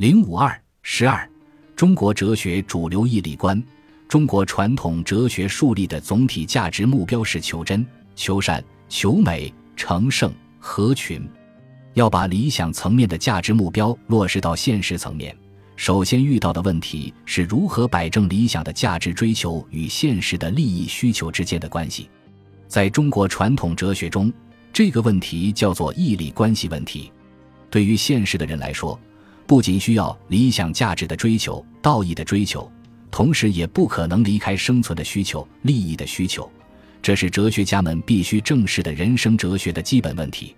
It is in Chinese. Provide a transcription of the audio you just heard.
零五二十二，中国哲学主流义理观。中国传统哲学树立的总体价值目标是求真、求善、求美、成圣、合群。要把理想层面的价值目标落实到现实层面，首先遇到的问题是如何摆正理想的价值追求与现实的利益需求之间的关系。在中国传统哲学中，这个问题叫做义理关系问题。对于现实的人来说，不仅需要理想价值的追求、道义的追求。同时，也不可能离开生存的需求、利益的需求，这是哲学家们必须正视的人生哲学的基本问题。